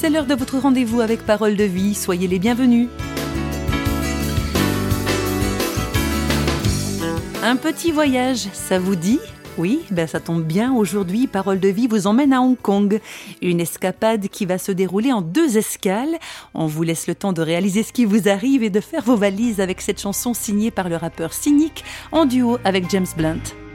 c'est l'heure de votre rendez-vous avec Parole de vie. Soyez les bienvenus. Un petit voyage, ça vous dit? Oui, ben ça tombe bien. Aujourd'hui, Parole de vie vous emmène à Hong Kong. Une escapade qui va se dérouler en deux escales. On vous laisse le temps de réaliser ce qui vous arrive et de faire vos valises avec cette chanson signée par le rappeur Cynic en duo avec James Blunt.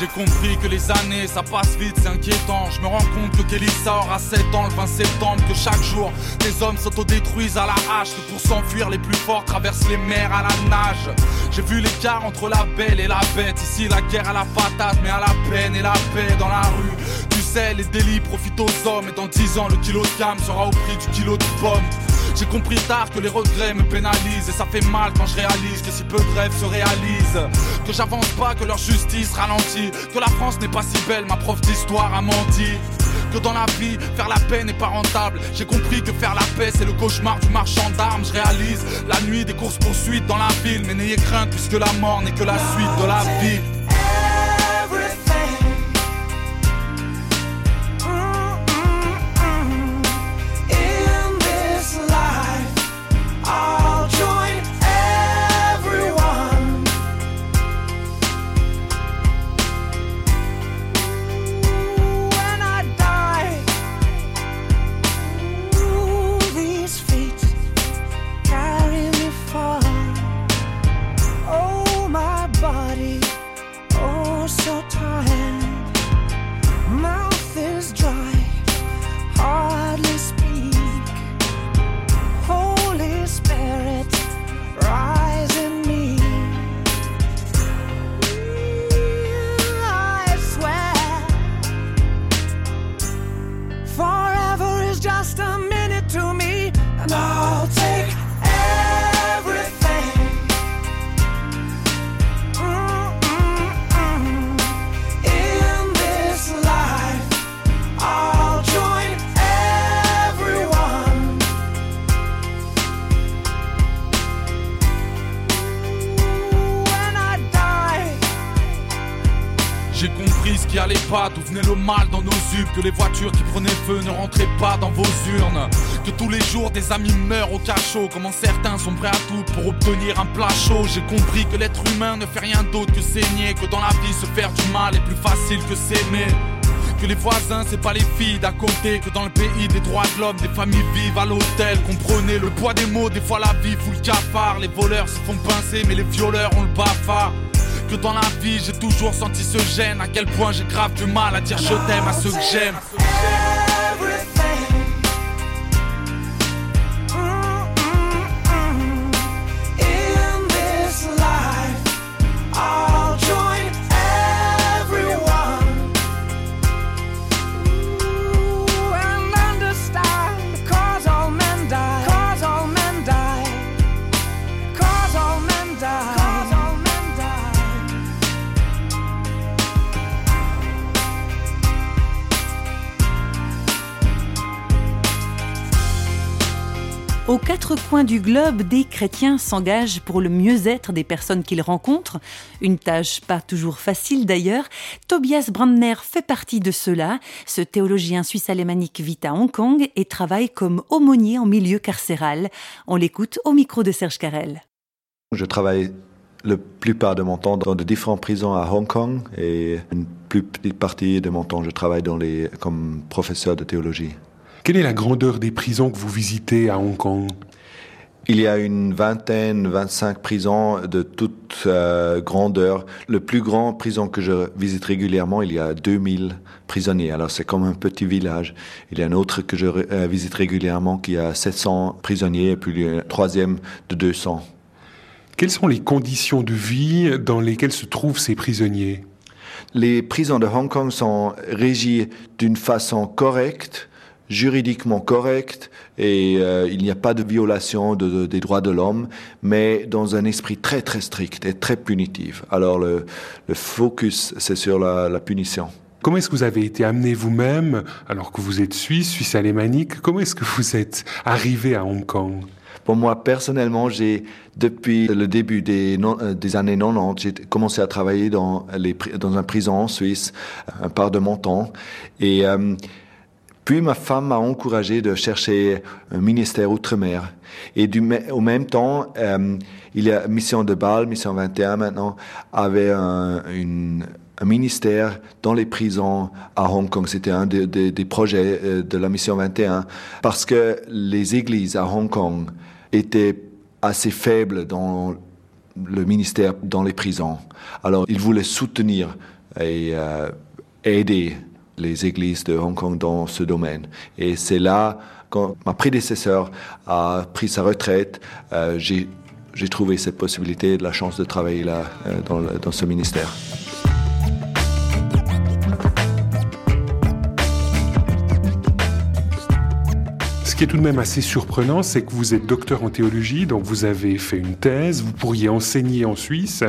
J'ai compris que les années ça passe vite, c'est inquiétant. Je me rends compte que Kelly sort à 7 ans le 20 septembre, que chaque jour des hommes s'autodétruisent à la hache, que pour s'enfuir les plus forts traversent les mers à la nage. J'ai vu l'écart entre la belle et la bête. Ici la guerre à la patate, mais à la peine et la paix dans la rue. Tu sais, les délits profitent aux hommes et dans 10 ans le kilo de cam sera au prix du kilo de pommes. J'ai compris tard que les regrets me pénalisent et ça fait mal quand je réalise que si peu de rêves se réalisent. Que j'avance pas, que leur justice ralentit. Que la France n'est pas si belle, ma prof d'histoire a menti. Que dans la vie, faire la paix n'est pas rentable. J'ai compris que faire la paix, c'est le cauchemar du marchand d'armes. Je réalise la nuit des courses poursuites dans la ville. Mais n'ayez crainte, puisque la mort n'est que la suite de la vie. D'où venait le mal dans nos ubes, que les voitures qui prenaient feu ne rentraient pas dans vos urnes, que tous les jours des amis meurent au cachot, comment certains sont prêts à tout pour obtenir un plat chaud. J'ai compris que l'être humain ne fait rien d'autre que saigner, que dans la vie se faire du mal est plus facile que s'aimer. Que les voisins, c'est pas les filles d'à côté. Que dans le pays des droits de l'homme, des familles vivent à l'hôtel. Comprenez le poids des mots, des fois la vie fout le cafard. Les voleurs se font pincer, mais les violeurs ont le bafard que dans la vie j'ai toujours senti ce gêne À quel point j'ai grave du mal à dire je t'aime à ceux que j'aime quatre coins du globe, des chrétiens s'engagent pour le mieux-être des personnes qu'ils rencontrent. Une tâche pas toujours facile d'ailleurs. Tobias Brandner fait partie de cela. Ce théologien suisse-alémanique vit à Hong Kong et travaille comme aumônier en milieu carcéral. On l'écoute au micro de Serge Carrel. Je travaille la plupart de mon temps dans de différentes prisons à Hong Kong et une plus petite partie de mon temps je travaille dans les, comme professeur de théologie. Quelle est la grandeur des prisons que vous visitez à Hong Kong? Il y a une vingtaine, 25 prisons de toute euh, grandeur. Le plus grand prison que je visite régulièrement, il y a 2000 prisonniers. Alors c'est comme un petit village. Il y a un autre que je euh, visite régulièrement qui a 700 prisonniers et puis le troisième de 200. Quelles sont les conditions de vie dans lesquelles se trouvent ces prisonniers? Les prisons de Hong Kong sont régies d'une façon correcte juridiquement correct et euh, il n'y a pas de violation de, des droits de l'homme, mais dans un esprit très très strict et très punitif. Alors le, le focus, c'est sur la, la punition. Comment est-ce que vous avez été amené vous-même, alors que vous êtes suisse, suisse alémanique, comment est-ce que vous êtes arrivé à Hong Kong? Pour moi, personnellement, j'ai, depuis le début des, euh, des années 90, j'ai commencé à travailler dans, les, dans un prison en Suisse, un part de mon temps. Et euh, Puis ma femme m'a encouragé de chercher un ministère outre-mer. Et au même temps, euh, il y a Mission de Bâle, Mission 21 maintenant, avait un, ministère dans les prisons à Hong Kong. C'était un des projets euh, de la Mission 21 parce que les églises à Hong Kong étaient assez faibles dans le ministère dans les prisons. Alors, il voulait soutenir et euh, aider les églises de Hong Kong dans ce domaine. Et c'est là, quand ma prédécesseur a pris sa retraite, euh, j'ai trouvé cette possibilité, la chance de travailler là, euh, dans ce ministère. Qui est tout de même assez surprenant, c'est que vous êtes docteur en théologie, donc vous avez fait une thèse, vous pourriez enseigner en Suisse,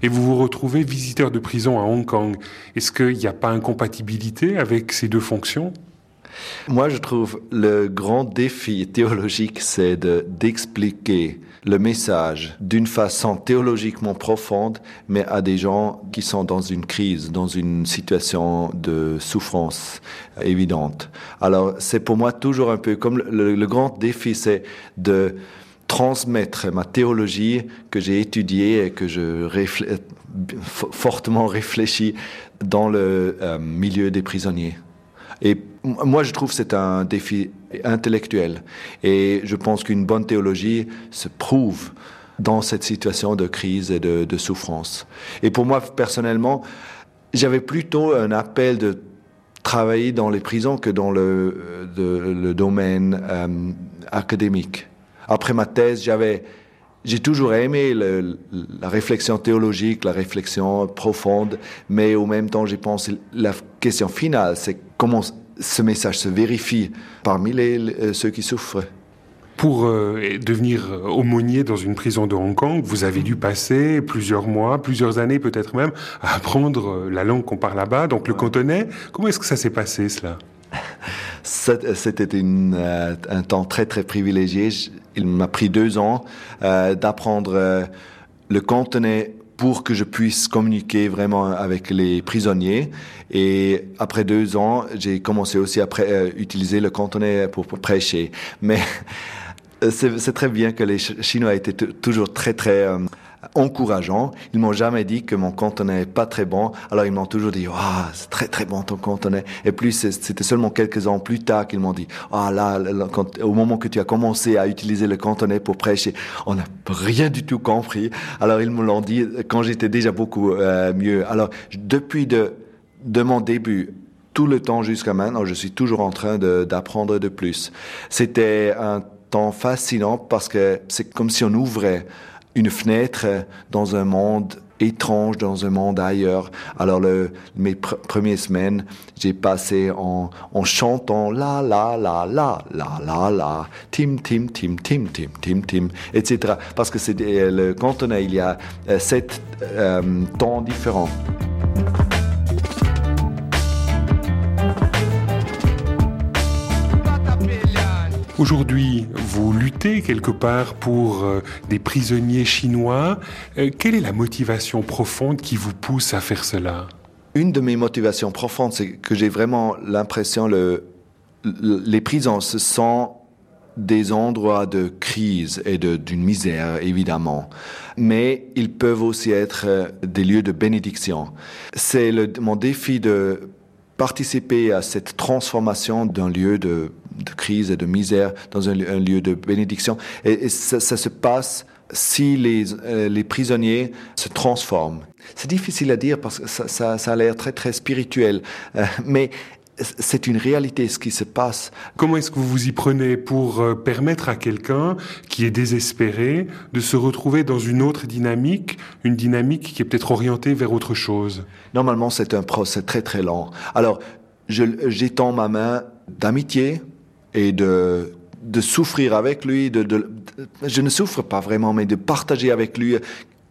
et vous vous retrouvez visiteur de prison à Hong Kong. Est-ce qu'il n'y a pas incompatibilité avec ces deux fonctions? Moi, je trouve le grand défi théologique, c'est d'expliquer le message d'une façon théologiquement profonde, mais à des gens qui sont dans une crise, dans une situation de souffrance évidente. Alors, c'est pour moi toujours un peu comme le, grand défi, c'est de transmettre ma théologie que j'ai étudiée et que je réfl fortement réfléchis dans le euh, milieu des prisonniers. Et moi, je trouve que c'est un défi intellectuel. Et je pense qu'une bonne théologie se prouve dans cette situation de crise et de, souffrance. Et pour moi, personnellement, j'avais plutôt un appel de travailler dans les prisons que dans le, le domaine euh, académique. Après ma thèse, j'avais j'ai toujours aimé la réflexion théologique, la réflexion profonde, mais au même temps, j'ai pensé la question finale, c'est comment ce message se vérifie parmi les, les, ceux qui souffrent. Pour euh, devenir aumônier dans une prison de Hong Kong, vous avez dû passer plusieurs mois, plusieurs années peut-être même, à apprendre la langue qu'on parle là-bas, donc le cantonais. Comment est-ce que ça s'est passé cela? C'était euh, un temps très très privilégié. Il m'a pris deux ans euh, d'apprendre euh, le cantonais pour que je puisse communiquer vraiment avec les prisonniers. Et après deux ans, j'ai commencé aussi à euh, utiliser le cantonais pour, pour prêcher. Mais c'est très bien que les Chinois étaient toujours très très euh, encourageants. Ils m'ont jamais dit que mon cantonais n'est pas très bon. Alors ils m'ont toujours dit, ah, c'est très très bon ton cantonais. Et puis c'était seulement quelques ans plus tard qu'ils m'ont dit, ah là, là au moment que tu as commencé à utiliser le cantonais pour prêcher, on n'a rien du tout compris. Alors ils me l'ont dit quand j'étais déjà beaucoup euh, mieux. Alors depuis de, de mon début tout le temps jusqu'à maintenant, je suis toujours en train d'apprendre de, de plus. C'était un temps fascinant parce que c'est comme si on ouvrait une fenêtre dans un monde étrange, dans un monde ailleurs. Alors, le, mes pr premières semaines, j'ai passé en, en chantant la la la la la la la, tim tim tim tim tim tim tim, etc. Parce que c'est le cantonais, il y a euh, sept euh, temps différents. Aujourd'hui, vous luttez quelque part pour euh, des prisonniers chinois. Euh, quelle est la motivation profonde qui vous pousse à faire cela? Une de mes motivations profondes, c'est que j'ai vraiment l'impression le, les prisons, ce sont des endroits de crise et d'une misère, évidemment. Mais ils peuvent aussi être euh, des lieux de bénédiction. C'est mon défi de participer à cette transformation d'un lieu de de crise et de misère dans un, un lieu de bénédiction. Et, et ça, ça, se passe si les, euh, les prisonniers se transforment. C'est difficile à dire parce que ça, ça, ça a l'air très très spirituel, euh, mais c'est une réalité ce qui se passe. Comment est-ce que vous vous y prenez pour euh, permettre à quelqu'un qui est désespéré de se retrouver dans une autre dynamique, une dynamique qui est peut-être orientée vers autre chose? Normalement, c'est un procès très très lent. Alors, j'étends ma main d'amitié, et de, de souffrir avec lui, de, de, je ne souffre pas vraiment, mais de partager avec lui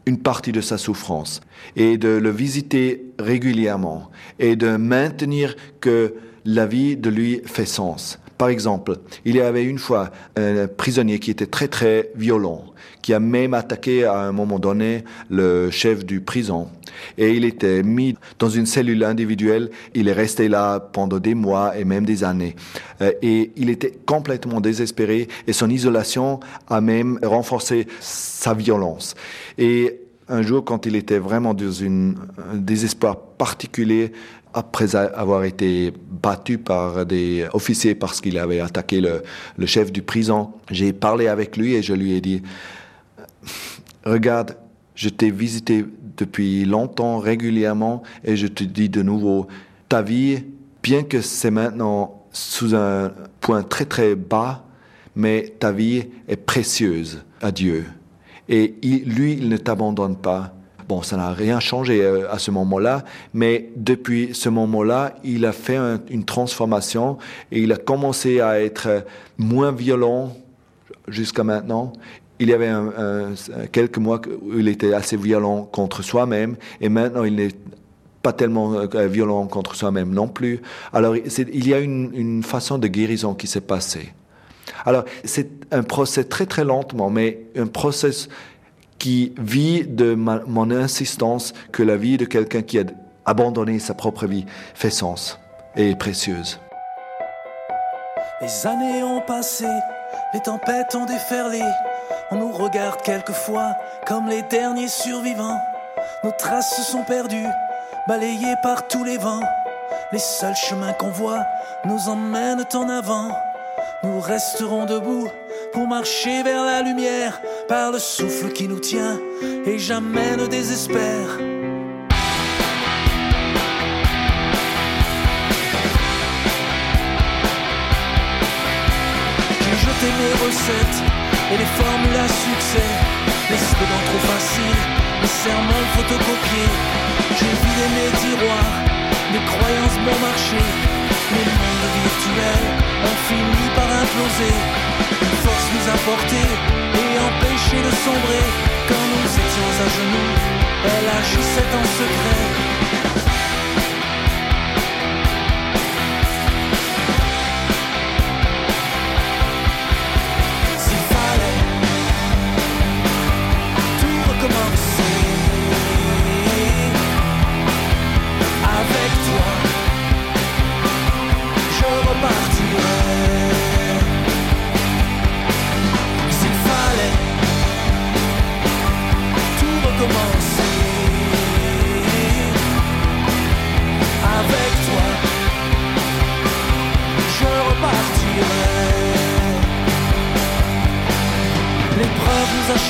une partie de sa souffrance et de le visiter régulièrement et de maintenir que la vie de lui fait sens. Par exemple, il y avait une fois un prisonnier qui était très très violent, qui a même attaqué à un moment donné le chef du prison. Et il était mis dans une cellule individuelle. Il est resté là pendant des mois et même des années. Euh, et il était complètement désespéré et son isolation a même renforcé sa violence. Et un jour, quand il était vraiment dans un désespoir particulier, après avoir été battu par des officiers parce qu'il avait attaqué le, chef du prison, j'ai parlé avec lui et je lui ai dit, regarde, je t'ai visité depuis longtemps, régulièrement, et je te dis de nouveau, ta vie, bien que c'est maintenant sous un point très très bas, mais ta vie est précieuse à Dieu. Et lui, il ne t'abandonne pas. Bon, ça n'a rien changé euh, à ce moment-là, mais depuis ce moment-là, il a fait une transformation et il a commencé à être moins violent jusqu'à maintenant. Il y avait quelques mois où il était assez violent contre soi-même et maintenant il n'est pas tellement euh, violent contre soi-même non plus. Alors il y a une, une façon de guérison qui s'est passée. Alors c'est un procès très très lentement, mais un procès qui vit de mon insistance que la vie de quelqu'un qui a abandonné sa propre vie fait sens et est précieuse. Les années ont passé, les tempêtes ont déferlé, on nous regarde quelquefois comme les derniers survivants. Nos traces sont perdues, balayées par tous les vents. Les seuls chemins qu'on voit nous emmènent en avant. Nous resterons debout pour marcher vers la lumière par le souffle qui nous tient et jamais ne désespère. J'ai jeté mes recettes et les formules à succès, les slogans trop faciles, les serments photocopiés. J'ai vidé mes tiroirs, mes croyances bon marché, mes mondes virtuels ont fini par imploser force nous a portés et empêchés de sombrer. Quand nous étions à genoux, elle agissait en secret.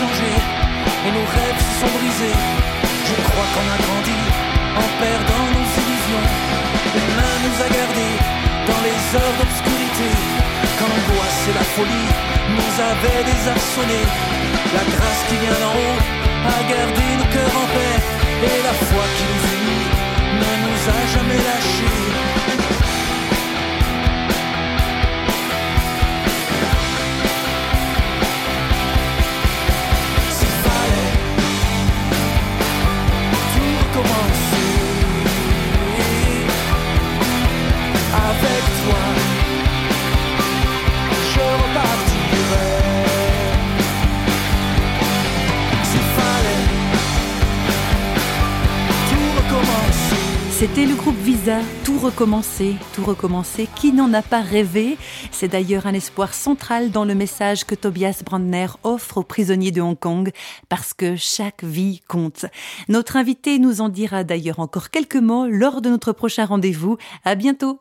Et nos rêves se sont brisés. Je crois qu'on a grandi en perdant nos illusions. L'humain nous a gardés dans les heures d'obscurité. Quand l'angoisse et la folie nous avaient désarçonnés. La grâce qui vient d'en haut a gardé nos cœurs en paix. Et la foi qui nous unit ne nous a jamais lâchés. C'était le groupe Visa, tout recommencer, tout recommencer. Qui n'en a pas rêvé? C'est d'ailleurs un espoir central dans le message que Tobias Brandner offre aux prisonniers de Hong Kong, parce que chaque vie compte. Notre invité nous en dira d'ailleurs encore quelques mots lors de notre prochain rendez-vous. À bientôt.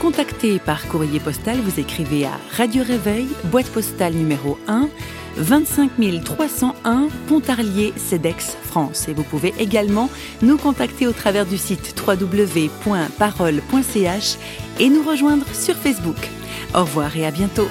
Contacter par courrier postal, vous écrivez à Radio Réveil, boîte postale numéro 1, 25 301 Pontarlier, CEDEX, France. Et vous pouvez également nous contacter au travers du site www.parole.ch et nous rejoindre sur Facebook. Au revoir et à bientôt.